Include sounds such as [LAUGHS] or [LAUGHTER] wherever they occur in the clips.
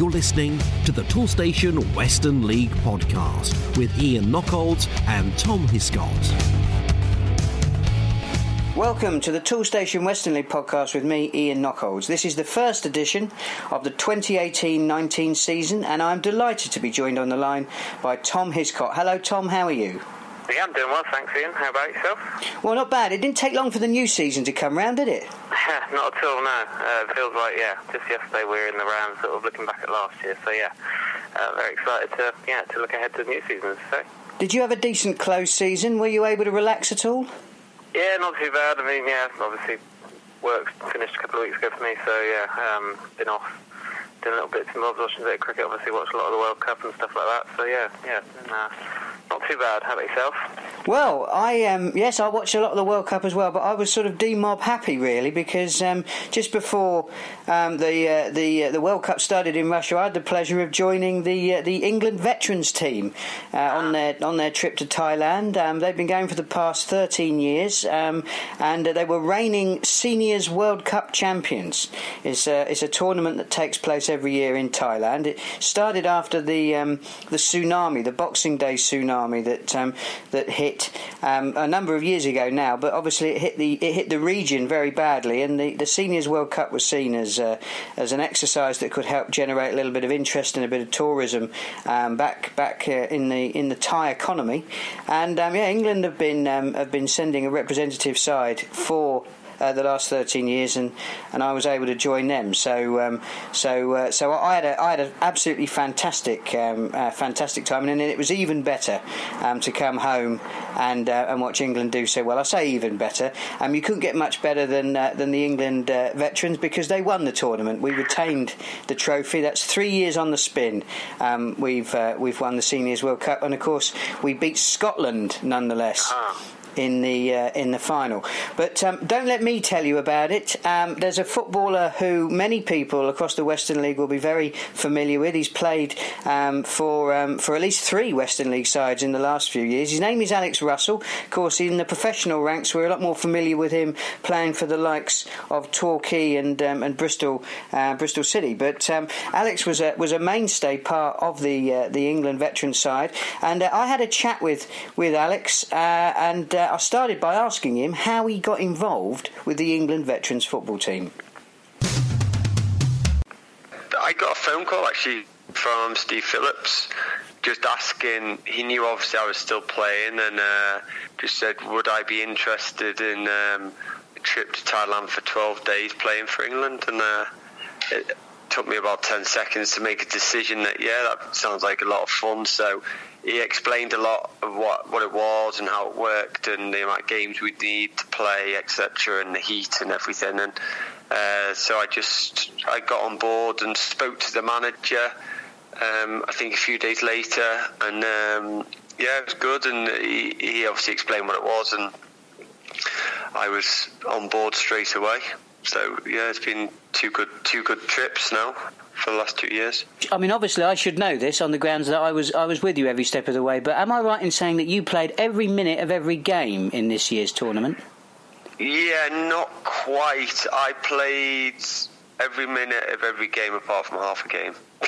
You're listening to the Toolstation Western League podcast with Ian Knockolds and Tom Hiscott. Welcome to the Toolstation Western League podcast with me, Ian Knockolds. This is the first edition of the 2018-19 season, and I'm delighted to be joined on the line by Tom Hiscott. Hello, Tom. How are you? Yeah, I'm doing well, thanks, Ian. How about yourself? Well, not bad. It didn't take long for the new season to come round, did it? [LAUGHS] not at all, no. Uh, it feels like, yeah, just yesterday we were in the round sort of looking back at last year, so yeah, uh, very excited to, yeah, to look ahead to the new season, so. Did you have a decent close season? Were you able to relax at all? Yeah, not too bad. I mean, yeah, obviously work finished a couple of weeks ago for me, so yeah, um, been off doing a little bit of watching a bit of cricket, obviously watched a lot of the World Cup and stuff like that. So yeah, yeah, uh, not too bad. How about yourself? Well, I um, yes, I watched a lot of the World Cup as well, but I was sort of demob happy really because um, just before um, the uh, the uh, the World Cup started in Russia, I had the pleasure of joining the uh, the England veterans team uh, on their on their trip to Thailand. Um, they've been going for the past 13 years, um, and they were reigning seniors World Cup champions. It's a, it's a tournament that takes place every year in Thailand. It started after the um, the tsunami, the Boxing Day tsunami that um, that hit um, a number of years ago now. But obviously, it hit the it hit the region very badly, and the, the Seniors World Cup was seen as uh, as an exercise that could help generate a little bit of interest and a bit of tourism um, back back uh, in the in the Thai economy. And um, yeah, England have been um, have been sending a representative side for uh, the last 13 years, and, and I was able to join them. So um, so uh, so I had a, I had an absolutely fantastic um, uh, fantastic time, and it was even better um, to come home and uh, and watch England do so well. I say even better. Um, you couldn't get much better than uh, than the England uh, veterans because they won the tournament. We retained the trophy. That's three years on the spin. Um, we've we've won the Seniors World Cup, and of course we beat Scotland nonetheless. Ah in the uh, in the final. But um, don't let me tell you about it. Um, there's a footballer who many people across the Western League will be very familiar with. He's played um, for um, for at least three Western League sides in the last few years. His name is Alex Russell. Of course, in the professional ranks, we're a lot more familiar with him playing for the likes of Torquay and um, and Bristol uh, Bristol City. But um, Alex was a was a mainstay part of the uh, the England veteran side, and uh, I had a chat with with Alex uh, and uh, I started by asking him how he got involved with the England veterans football team. I got a phone call actually from Steve Phillips just asking he knew obviously I was still playing and uh, just said would I be interested in um, a trip to Thailand for 12 days playing for England and uh, it took me about 10 seconds to make a decision that yeah that sounds like a lot of fun so he explained a lot of what, what it was and how it worked and the amount of games we'd need to play, etc., and the heat and everything. And uh, so I just I got on board and spoke to the manager. Um, I think a few days later, and um, yeah, it was good. And he, he obviously explained what it was, and I was on board straight away. So yeah, it's been two good two good trips now for the last two years. I mean, obviously, I should know this on the grounds that I was I was with you every step of the way. But am I right in saying that you played every minute of every game in this year's tournament? Yeah, not quite. I played every minute of every game apart from half a game. [LAUGHS]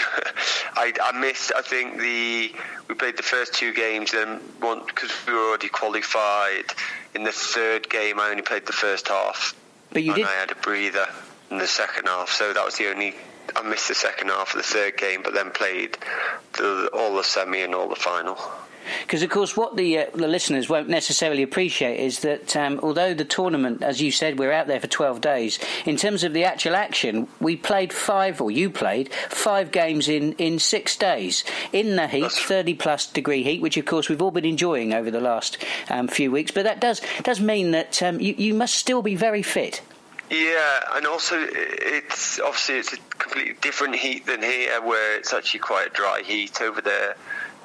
I, I, missed. I think the we played the first two games, then one because we were already qualified. In the third game, I only played the first half. But you and did. I had a breather in the second half, so that was the only I missed the second half of the third game, but then played the, all the semi and all the final. Because of course, what the uh, the listeners won't necessarily appreciate is that um, although the tournament, as you said, we're out there for twelve days. In terms of the actual action, we played five, or you played five games in, in six days in the heat, thirty plus degree heat, which of course we've all been enjoying over the last um, few weeks. But that does does mean that um, you you must still be very fit. Yeah, and also it's obviously it's a completely different heat than here, where it's actually quite a dry heat over there.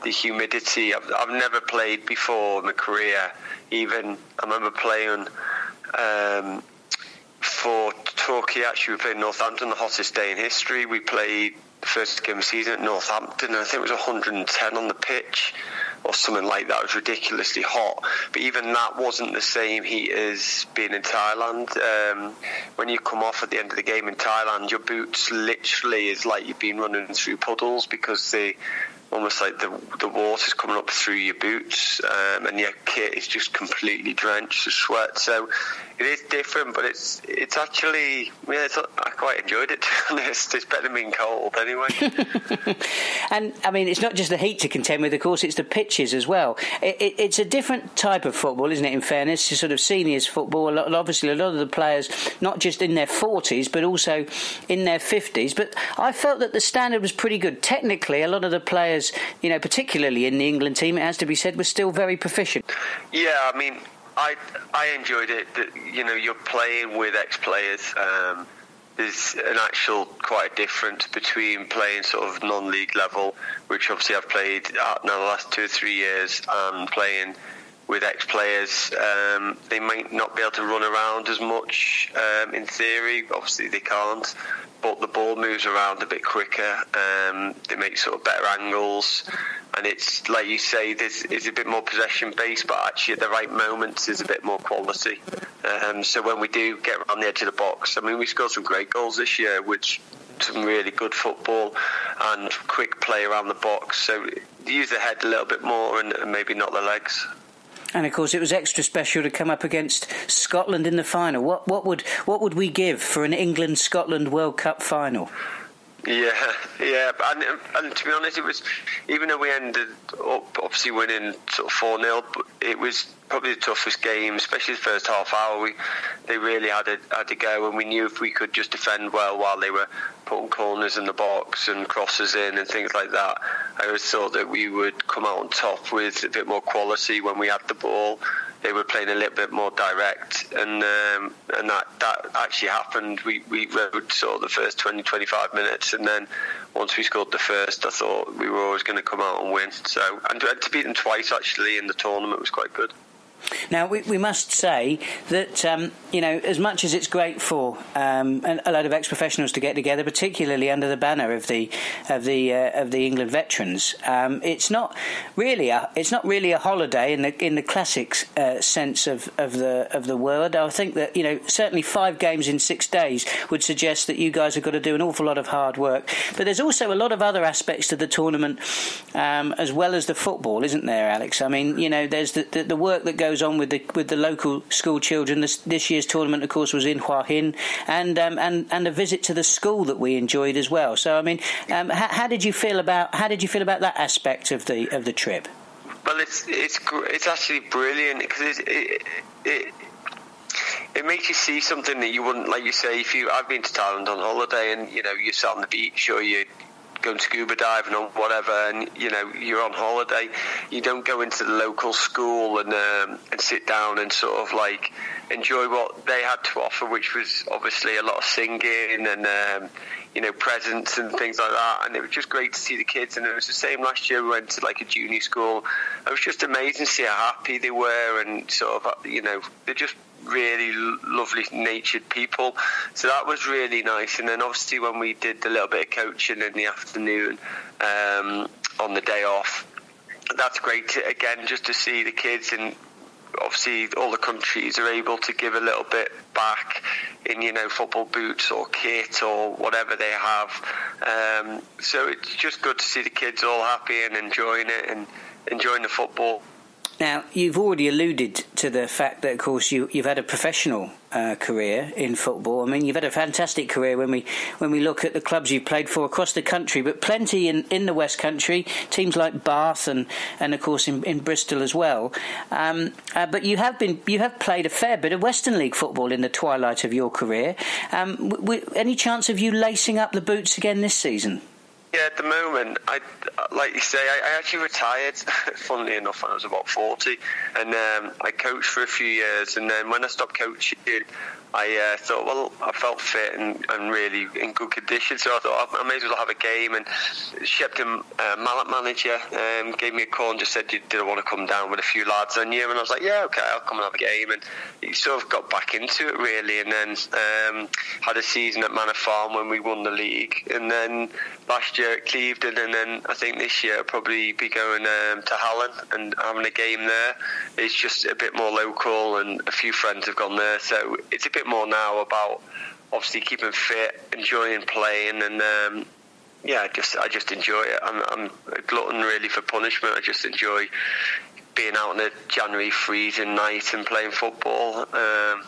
The humidity. I've, I've never played before in my career. Even I remember playing um, for Torquay. Actually, we played Northampton, the hottest day in history. We played the first game of the season at Northampton, I think it was 110 on the pitch. Or something like that. It was ridiculously hot, but even that wasn't the same heat as being in Thailand. Um, when you come off at the end of the game in Thailand, your boots literally is like you've been running through puddles because they almost like the the water's coming up through your boots, um, and your kit is just completely drenched with sweat. So it is different, but it's it's actually yeah, it's, I quite enjoyed it. [LAUGHS] To be honest, it's better than being cold anyway. [LAUGHS] and I mean, it's not just the heat to contend with. Of course, it's the pitches as well. It, it, it's a different type of football, isn't it? In fairness, it's sort of seniors football. A lot, obviously, a lot of the players not just in their forties, but also in their fifties. But I felt that the standard was pretty good. Technically, a lot of the players, you know, particularly in the England team, it has to be said, were still very proficient. Yeah, I mean, I I enjoyed it. That you know you're playing with ex players. Um, there's an actual quite a difference between playing sort of non-league level, which obviously I've played now the last two or three years, and playing with ex-players. Um, they might not be able to run around as much um, in theory. Obviously, they can't. But the ball moves around a bit quicker. Um, they make sort of better angles, and it's like you say, there's it's a bit more possession based, but actually at the right moments there's a bit more quality. Um, so when we do get around the edge of the box, I mean, we scored some great goals this year, which some really good football and quick play around the box. So use the head a little bit more and maybe not the legs. And of course, it was extra special to come up against Scotland in the final. What what would what would we give for an England Scotland World Cup final? Yeah, yeah, and, and to be honest, it was even though we ended up obviously winning sort of four 0 but it was probably the toughest game, especially the first half hour. We they really had a had to go, and we knew if we could just defend well while they were putting corners in the box and crosses in and things like that. I always thought that we would come out on top with a bit more quality when we had the ball they were playing a little bit more direct, and um, and that, that actually happened. We we rode sort of the first 20, 25 minutes, and then once we scored the first, I thought we were always going to come out and win. So and to beat them twice actually in the tournament was quite good. Now, we, we must say that, um, you know, as much as it's great for um, a load of ex professionals to get together, particularly under the banner of the of the uh, of the England veterans, um, it's not really a it's not really a holiday in the in the classic uh, sense of, of the of the word. I think that you know certainly five games in six days would suggest that you guys have got to do an awful lot of hard work. But there's also a lot of other aspects to the tournament um, as well as the football, isn't there, Alex? I mean, you know, there's the, the, the work that goes goes on with the with the local school children. This, this year's tournament, of course, was in Hua Hin, and um, and and a visit to the school that we enjoyed as well. So, I mean, um, how, how, did you feel about how did you feel about that aspect of the of the trip? Well, it's it's it's actually brilliant because it, it, it it makes you see something that you wouldn't like you say if you I've been to Thailand on holiday and you know you sat on the beach or you going scuba diving or whatever, and you know you're on holiday, you don't go into the local school and um, and sit down and sort of like enjoy what they had to offer, which was obviously a lot of singing and um, you know presents and things like that. And it was just great to see the kids. And it was the same last year. We went to like a junior school. It was just amazing to see how happy they were and sort of you know they're just really lovely natured people. So that was really nice. And then obviously when we did a little bit of coaching in the afternoon um, on the day off, that's great to, again just to see the kids and obviously all the countries are able to give a little bit back in you know football boots or kit or whatever they have um, so it's just good to see the kids all happy and enjoying it and enjoying the football now, you've already alluded to the fact that, of course, you, have had a professional uh, career in football. I mean, you've had a fantastic career when we when we look at the clubs you've played for across the country, but plenty in, in the West Country, teams like Bath and, and of course in, in Bristol as well. Um, uh, but you have been you have played a fair bit of Western League football in the twilight of your career. Um, w- w- any chance of you lacing up the boots again this season? Yeah, at the moment, I like you say, I, I actually retired. [LAUGHS] funnily enough, when I was about forty, and um, I coached for a few years. And then when I stopped coaching, I uh, thought, well, I felt fit and, and, really in good condition, so I thought I may as well have a game. And Shepton uh, Mallet manager um, gave me a call and just said, did I want to come down with a few lads on you? And I was like, yeah, okay, I'll come and have a game. And he sort of got back into it really, and then um, had a season at Manor Farm when we won the league. And then last year at Clevedon, and then I think this year I'll probably be going um, to Hallen and having a game there. It's just a bit more local, and a few friends have gone there, so it's a bit more now about obviously keeping fit, enjoying playing, and um, yeah, I just I just enjoy it. I'm, I'm a glutton really for punishment. I just enjoy being out in a January freezing night and playing football. Um,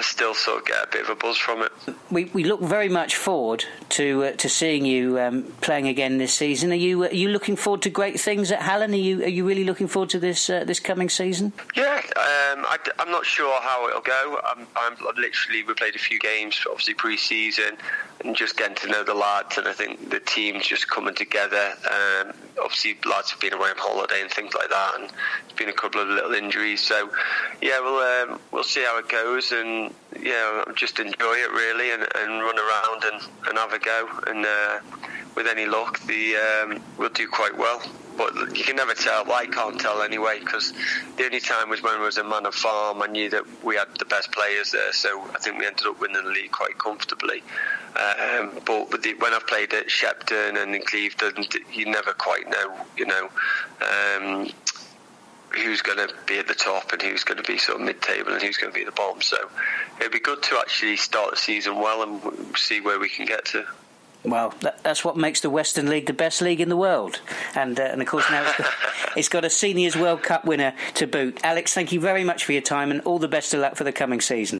still sort of get a bit of a buzz from it. We, we look very much forward to uh, to seeing you um, playing again this season. Are you uh, are you looking forward to great things at Hallen? Are you are you really looking forward to this uh, this coming season? Yeah, um, I, am not sure how it'll go. I'm, I'm literally we played a few games, obviously pre-season, and just getting to know the lads. And I think the team's just coming together. Um, obviously, lads have been away on holiday and things like that, and there's been a couple of little injuries. So, yeah, we'll um, we'll see how it goes, and yeah, just enjoy it really, and, and run around and, and have a go. And uh, with any luck, the um, we'll do quite well but you can never tell. Well, I can't tell anyway because the only time was when I was a Manor Farm. I knew that we had the best players there, so I think we ended up winning the league quite comfortably. Um, but the, when I've played at Shepton and in Clevedon, you never quite know, you know. Um, who's going to be at the top and who's going to be sort of mid-table and who's going to be at the bottom. So it'd be good to actually start the season well and see where we can get to. Well, that, that's what makes the Western League the best league in the world, and uh, and of course now it's got, [LAUGHS] it's got, a Seniors World Cup winner to boot. Alex, thank you very much for your time, and all the best of luck for the coming season.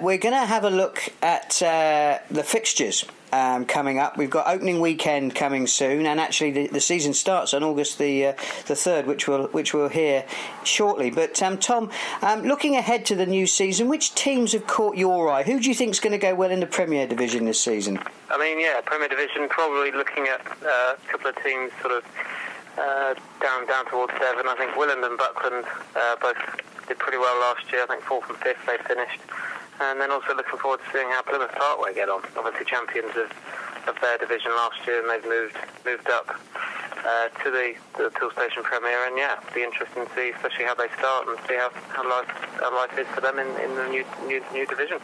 We're going to have a look at uh, the fixtures um, coming up. We've got opening weekend coming soon, and actually the, the season starts on August the uh, the third, which we'll which we'll hear shortly. But um, Tom, um, looking ahead to the new season, which teams have caught your eye? Who do you think is going to go well in the Premier Division this season? I mean, yeah, Premier Division probably looking at uh, a couple of teams sort of. Uh, down down towards seven. I think Willand and Buckland uh, both did pretty well last year. I think fourth and fifth they finished and then also looking forward to seeing how Plymouth Parkway get on. Obviously champions of, of their division last year, and they've moved moved up uh, to the, the Toolstation Premier, and yeah, be interesting to see, especially how they start and see how, how life how life is for them in, in the new, new new division.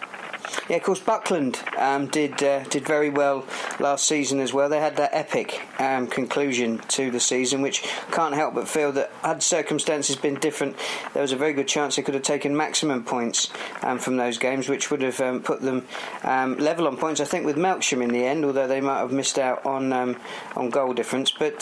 Yeah, of course, Buckland um, did uh, did very well last season as well. They had that epic um, conclusion to the season, which can't help but feel that had circumstances been different, there was a very good chance they could have taken maximum points um, from those games, which would have um, put them um, level on points. I think with Melksham in the end, although they might have missed out on um, on goal difference, but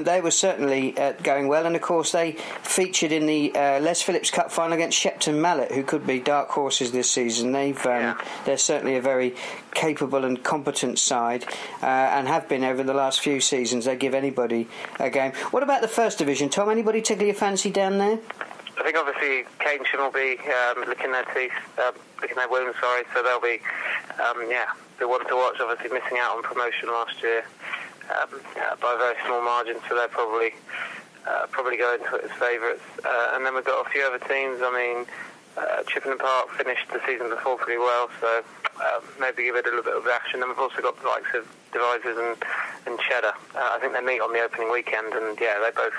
they were certainly uh, going well. And of course, they featured in the uh, Les Phillips Cup final against Shepton Mallet, who could be dark horses this season. They've yeah. They're certainly a very capable and competent side, uh, and have been over the last few seasons. They give anybody a game. What about the first division, Tom? Anybody tickle your fancy down there? I think obviously Keynsham will be um, licking their teeth, uh, licking their wounds. Sorry, so they'll be, um, yeah, the one to watch. Obviously missing out on promotion last year um, uh, by a very small margin, so they're probably uh, probably going to it favourites. Uh, and then we've got a few other teams. I mean, uh, Chippenham Park finished the season before pretty well, so um, maybe give it a little bit of action. And we've also got the likes of Devizes and, and Cheddar. Uh, I think they meet on the opening weekend, and yeah, they both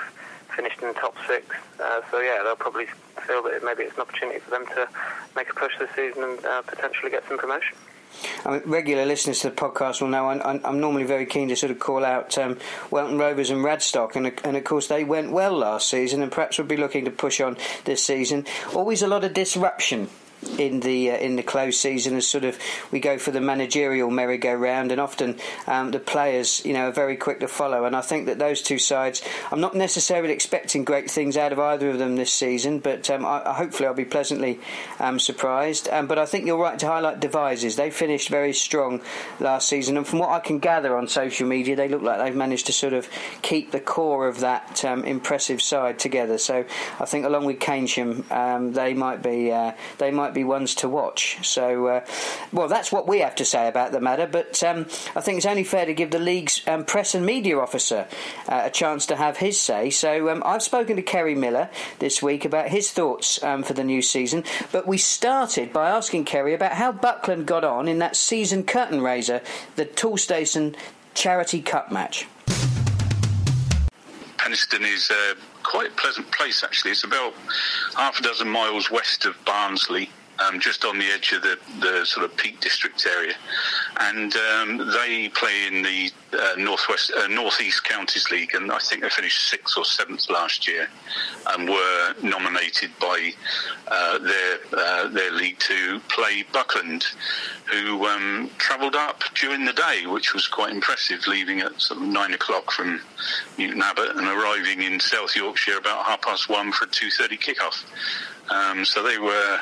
finished in the top six. Uh, so yeah, they'll probably feel that maybe it's an opportunity for them to make a push this season and uh, potentially get some promotion. I mean, regular listeners to the podcast will know I'm, I'm normally very keen to sort of call out um, Welton Rovers and Radstock, and, and of course they went well last season, and perhaps would be looking to push on this season. Always a lot of disruption in the uh, in the close season as sort of we go for the managerial merry-go-round and often um, the players you know are very quick to follow. And I think that those two sides I'm not necessarily expecting great things out of either of them this season but um, I, hopefully I'll be pleasantly um, surprised. Um, but I think you're right to highlight Devizes. They finished very strong last season. And from what I can gather on social media they look like they've managed to sort of keep the core of that um, impressive side together. So I think along with Keynsham um, they might be uh, they might be ones to watch. So, uh, well, that's what we have to say about the matter. But um, I think it's only fair to give the league's um, press and media officer uh, a chance to have his say. So, um, I've spoken to Kerry Miller this week about his thoughts um, for the new season. But we started by asking Kerry about how Buckland got on in that season curtain raiser, the Toolstation Charity Cup match. Penistone is a quite a pleasant place, actually. It's about half a dozen miles west of Barnsley um, just on the edge of the, the sort of Peak District area, and um, they play in the uh, northwest uh, northeast counties league, and I think they finished sixth or seventh last year, and were nominated by uh, their uh, their league to play Buckland, who um, travelled up during the day, which was quite impressive, leaving at sort of nine o'clock from Newton Abbot and arriving in South Yorkshire about half past one for a two thirty kickoff. Um, so they were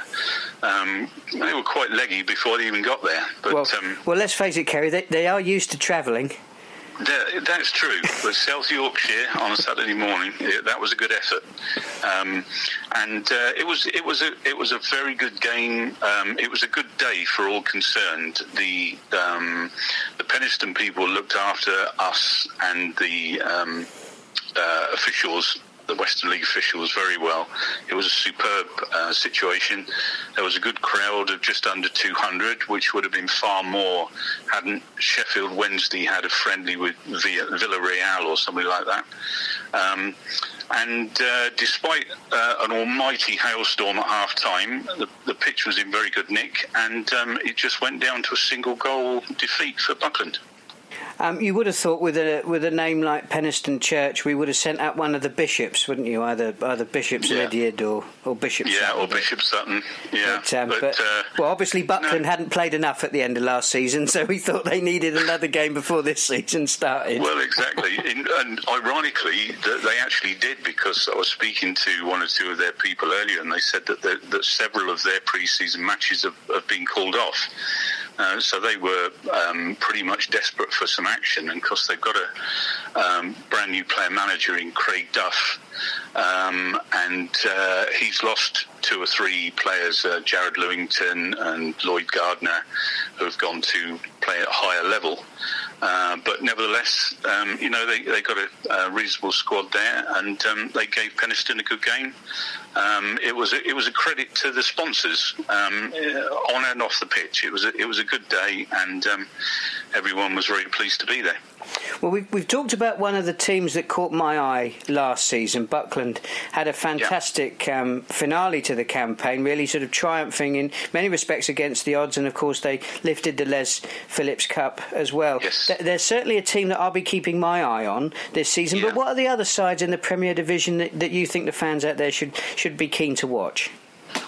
um, they were quite leggy before they even got there. But well, um, well, let's face it, Kerry, they, they are used to travelling. that's true. But South Yorkshire on a Saturday morning, it, that was a good effort, um, and uh, it was it was a it was a very good game. Um, it was a good day for all concerned. The um, the Penistone people looked after us and the um, uh, officials the Western League officials very well. It was a superb uh, situation. There was a good crowd of just under 200, which would have been far more hadn't Sheffield Wednesday had a friendly with Villa, Villarreal or something like that. Um, and uh, despite uh, an almighty hailstorm at half time, the, the, pitch was in very good nick, and um, it just went down to a single goal defeat for Buckland. Um, you would have thought with a with a name like Penistone Church, we would have sent out one of the bishops, wouldn't you? Either either Bishop yeah. Lydeard or or Bishop. Yeah, Sutton. or Bishop Sutton. Yeah, but, um, but, but uh, well, obviously Buckland no. hadn't played enough at the end of last season, [LAUGHS] so we thought they needed another game before this season started. Well, exactly, In, and ironically, they actually did because I was speaking to one or two of their people earlier, and they said that that several of their pre-season matches have, have been called off. Uh, so they were um, pretty much desperate for some action, and of course they've got a um, brand new player manager in Craig Duff, um, and uh, he's lost two or three players, uh, Jared Lewington and Lloyd Gardner, who have gone to play at a higher level. Uh, but nevertheless, um, you know, they, they got a, a, reasonable squad there, and um, they gave Penistone a good game. Um, it was a, it was a credit to the sponsors um, on and off the pitch. It was a, it was a good day, and um, everyone was very pleased to be there. Well, we've, we've talked about one of the teams that caught my eye last season. Buckland had a fantastic yeah. um, finale to the campaign, really sort of triumphing in many respects against the odds, and of course they lifted the Les Phillips Cup as well. Yes. There's certainly a team that I'll be keeping my eye on this season. Yeah. But what are the other sides in the Premier Division that, that you think the fans out there should should be keen to watch?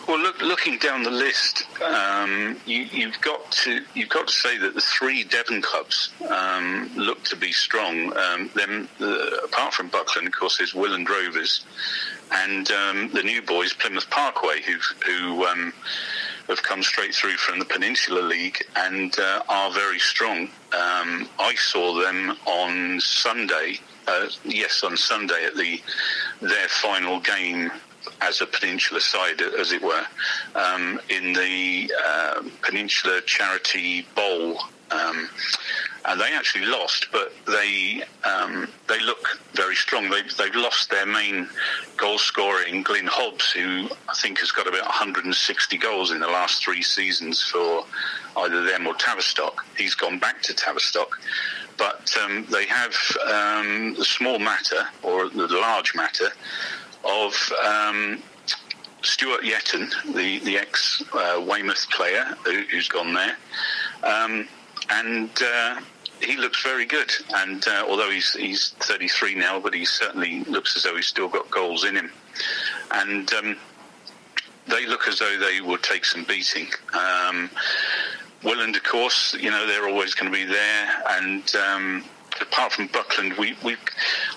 Well, look, looking down the list, um, you, have got to you've got to say that the three Devon clubs um, look to be strong. Um, then, uh, apart from Buckland, of course, there's Willand Rovers and um, the new boys, Plymouth Parkway, who who um, have come straight through from the Peninsula League and uh, are very strong. Um, I saw them on Sunday. Uh, yes, on Sunday at the their final game as a peninsula side, as it were, um, in the uh, Peninsula Charity Bowl. Um, and they actually lost, but they um, they look very strong. They've, they've lost their main goal scorer in Glyn Hobbs, who I think has got about 160 goals in the last three seasons for either them or Tavistock. He's gone back to Tavistock, but um, they have um, the small matter or the large matter of um, Stuart Yetton, the, the ex uh, Weymouth player who, has gone there. Um, and uh, he looks very good. And uh, although he's, he's 33 now, but he certainly looks as though he's still got goals in him. And um, they look as though they will take some beating. Um, Willand, of course, you know, they're always going to be there. And um, apart from Buckland, we, we,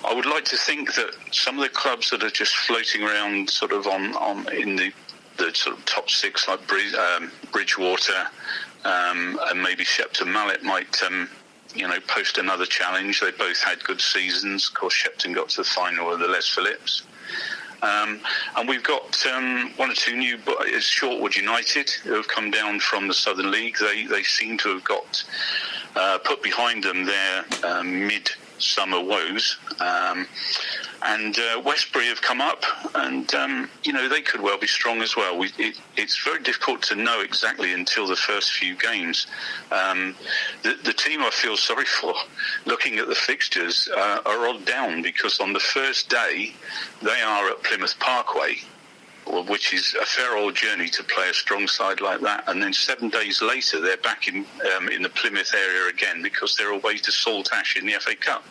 I would like to think that some of the clubs that are just floating around, sort of on, on in the the sort of top six, like um, Bridgwater um, and maybe Shepton Mallet, might um, you know post another challenge. They both had good seasons. Of course, Shepton got to the final of the Les Phillips. Um, and we've got um, one or two new, Shortwood United, who have come down from the Southern League. They, they seem to have got uh, put behind them their um, mid summer woes. Um, and uh, Westbury have come up, and um, you know they could well be strong as well. We, it, it's very difficult to know exactly until the first few games. Um, the, the, team I feel sorry for, looking at the fixtures, uh, are odd down because on the first day they are at Plymouth Parkway, which is a fair old journey to play a strong side like that. And then seven days later, they're back in um, in the Plymouth area again because they're away to Saltash in the FA Cup.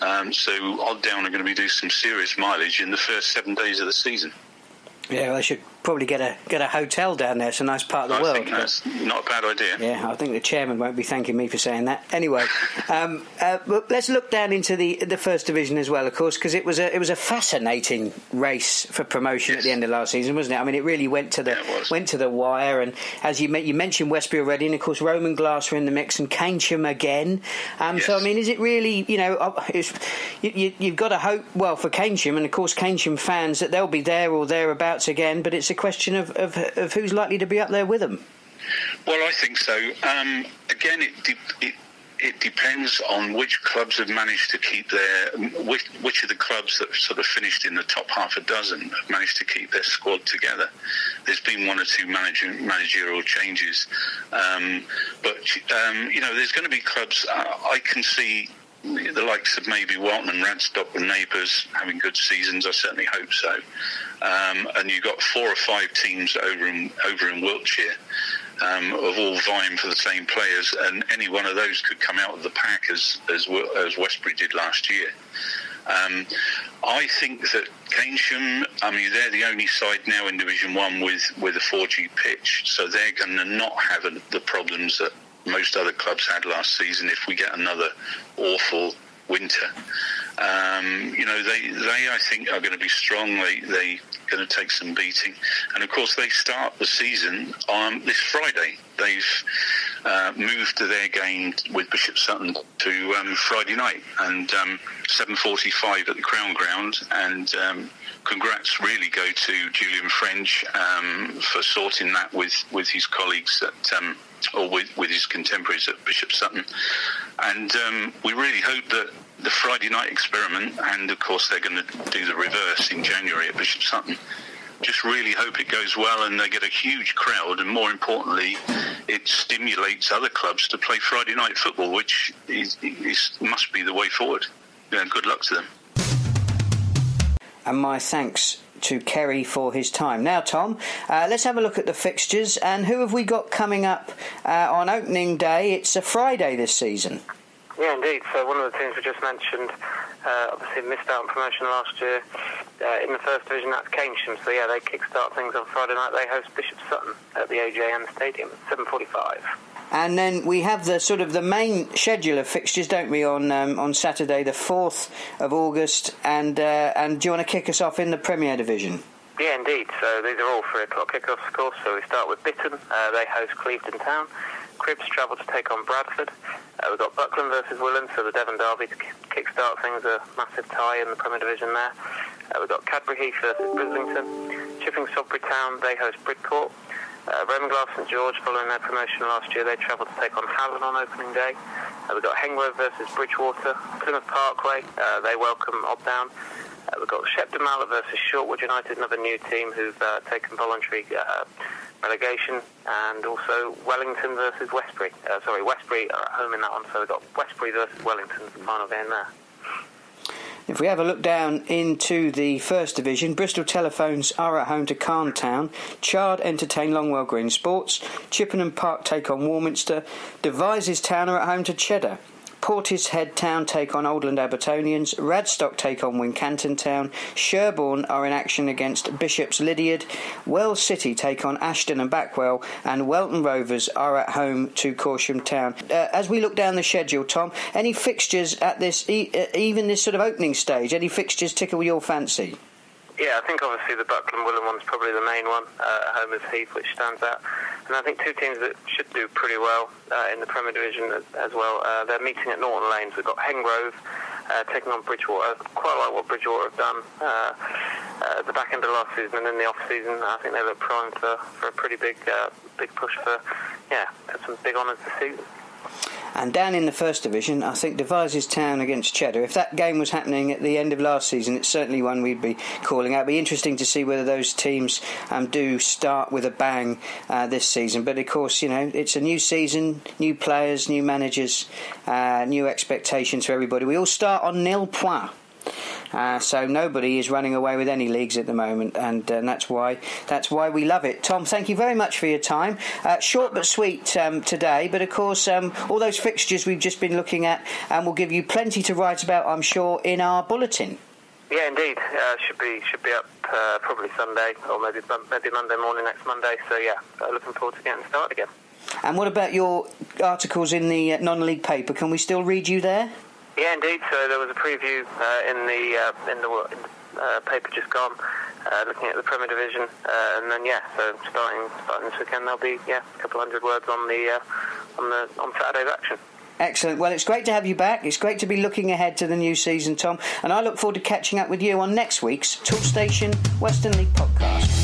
Um, so Odd Down are going to be doing some serious mileage in the first seven days of the season. Yeah, they should probably get a get a hotel down there. It's a nice part of the I world. think that's not a bad idea. Yeah, I think the chairman won't be thanking me for saying that. Anyway, [LAUGHS] um, uh, but let's look down into the the first division as well, of course, because it was a it was a fascinating race for promotion Yes. at the end of last season, wasn't it? I mean, it really went to the Yeah, went to the wire, and as you you mentioned Westbury already, and of course Roman Glass were in the mix, and Keynsham again. Um, So I mean, is it really you know uh, it's, you, you, you've got to hope well for Keynsham, and of course Keynsham fans that they'll be there or thereabouts again, but it's a question of, of, of who's likely to be up there with them. Well, I think so. Um, again, it, de- it it depends on which clubs have managed to keep their which, which of the clubs that sort of finished in the top half a dozen have managed to keep their squad together. There's been one or two manager, managerial changes, um, but um, you know, there's going to be clubs. Uh, I can see the likes of maybe Welton and Radstock and Neighbours having good seasons. I certainly hope so. Um, and you've got four or five teams over in over in Wiltshire um, of all vying for the same players, and any one of those could come out of the pack as as, as Westbury did last year. Um, I think that Keynsham, I mean, they're the only side now in Division One with with a 4G pitch, so they're going to not have the problems that most other clubs had last season. If we get another awful winter, um, you know, they they I think are going to be strong. They they going to take some beating, and of course they start the season on this Friday. They've uh, moved their game with Bishop Sutton to um, Friday night and um, 7:45 at the Crown Ground. And um, congrats really go to Julian French um, for sorting that with with his colleagues at. Um, or with, with his contemporaries at Bishop Sutton. And um, we really hope that the Friday night experiment, and of course they're going to do the reverse in January at Bishop Sutton, just really hope it goes well and they get a huge crowd, and more importantly, it stimulates other clubs to play Friday night football, which is, is, must be the way forward. Yeah, good luck to them. and my thanks to Kerry for his time. Now, Tom, uh, let's have a look at the fixtures and who have we got coming up uh, on opening day? It's a Friday this season. Yeah, indeed. So one of the teams we just mentioned, uh, obviously missed out on promotion last year uh, in the first division. That's Keynsham. So yeah, they kick-start things on Friday night. They host Bishop Sutton at the AJN Stadium at 7:45. And then we have the sort of the main schedule of fixtures, don't we, on um, on Saturday, the fourth of August. And uh, and do you want to kick us off in the Premier Division? Yeah, indeed. So these are all three o'clock kickoffs, of course. So we start with Bitton. Uh, they host Clevedon Town. Cribbs travel to take on Bradford. Uh, we've got Buckland versus Willand, so the Devon Derby to ki- kick-start things, a massive tie in the Premier Division there. Uh, we've got Cadbury Heath versus Brislington. Chipping Sodbury Town, they host Bridport. Uh, Roman Glass St George, following their promotion last year, they travel to take on Hallen on opening day. Uh, we've got Hengrove versus Bridgwater. Plymouth Parkway, uh, they welcome Odd Down. Uh, we've got Shepton Mallet versus Shortwood United, another new team who've uh, taken voluntary uh, relegation, and also Wellington versus Westbury. Uh, sorry, Westbury are at home in that one, so we've got Westbury versus Wellington the final game there. If we have a look down into the first division, Bristol Telephones are at home to Calne Town, Chard entertain Longwell Green Sports, Chippenham Park take on Warminster, Devizes Town are at home to Cheddar. Portishead Town take on Oldland Abbotonians, Radstock take on Wincanton Town, Sherborne are in action against Bishop's Lydeard, Wells City take on Ashton and Backwell, and Welton Rovers are at home to Corsham Town. Uh, as we look down the schedule, Tom, any fixtures at this, e- uh, even this sort of opening stage, any fixtures tickle your fancy? Yeah, I think obviously the Buckland Willand one's probably the main one, uh, at home is Heath, which stands out. And I think two teams that should do pretty well uh, in the Premier Division as, as well. Uh, they're meeting at Norton Lanes. We've got Hengrove uh, taking on Bridgwater. Quite like what Bridgwater have done. Uh, uh, the back end of last season and in the off season, I think they look primed for, for a pretty big uh, big push for yeah, some big honours this season. And down in the first division, I think Devizes Town against Cheddar. If that game was happening at the end of last season, it's certainly one we'd be calling out. It'd be interesting to see whether those teams um, do start with a bang uh, this season. But of course, you know, it's a new season, new players, new managers, uh, new expectations for everybody. We all start on nil point. Uh, so nobody is running away with any leagues at the moment, and, uh, and, that's why that's why we love it. Tom, thank you very much for your time. Uh, short but sweet um, today, but of course um, all those fixtures we've just been looking at, and um, will give you plenty to write about, I'm sure, in our bulletin. Yeah, indeed. Uh, should be should be up uh, probably Sunday or maybe maybe Monday morning next Monday. So yeah, uh, looking forward to getting started again. And what about your articles in the non-league paper? Can we still read you there? Yeah, indeed. So there was a preview uh, in the uh, in the uh, paper just gone, uh, looking at the Premier Division, uh, and then yeah, so starting starting this weekend there'll be yeah a couple hundred words on the uh, on the on Saturday's action. Excellent. Well, it's great to have you back. It's great to be looking ahead to the new season, Tom. And I look forward to catching up with you on next week's Toolstation Western League podcast.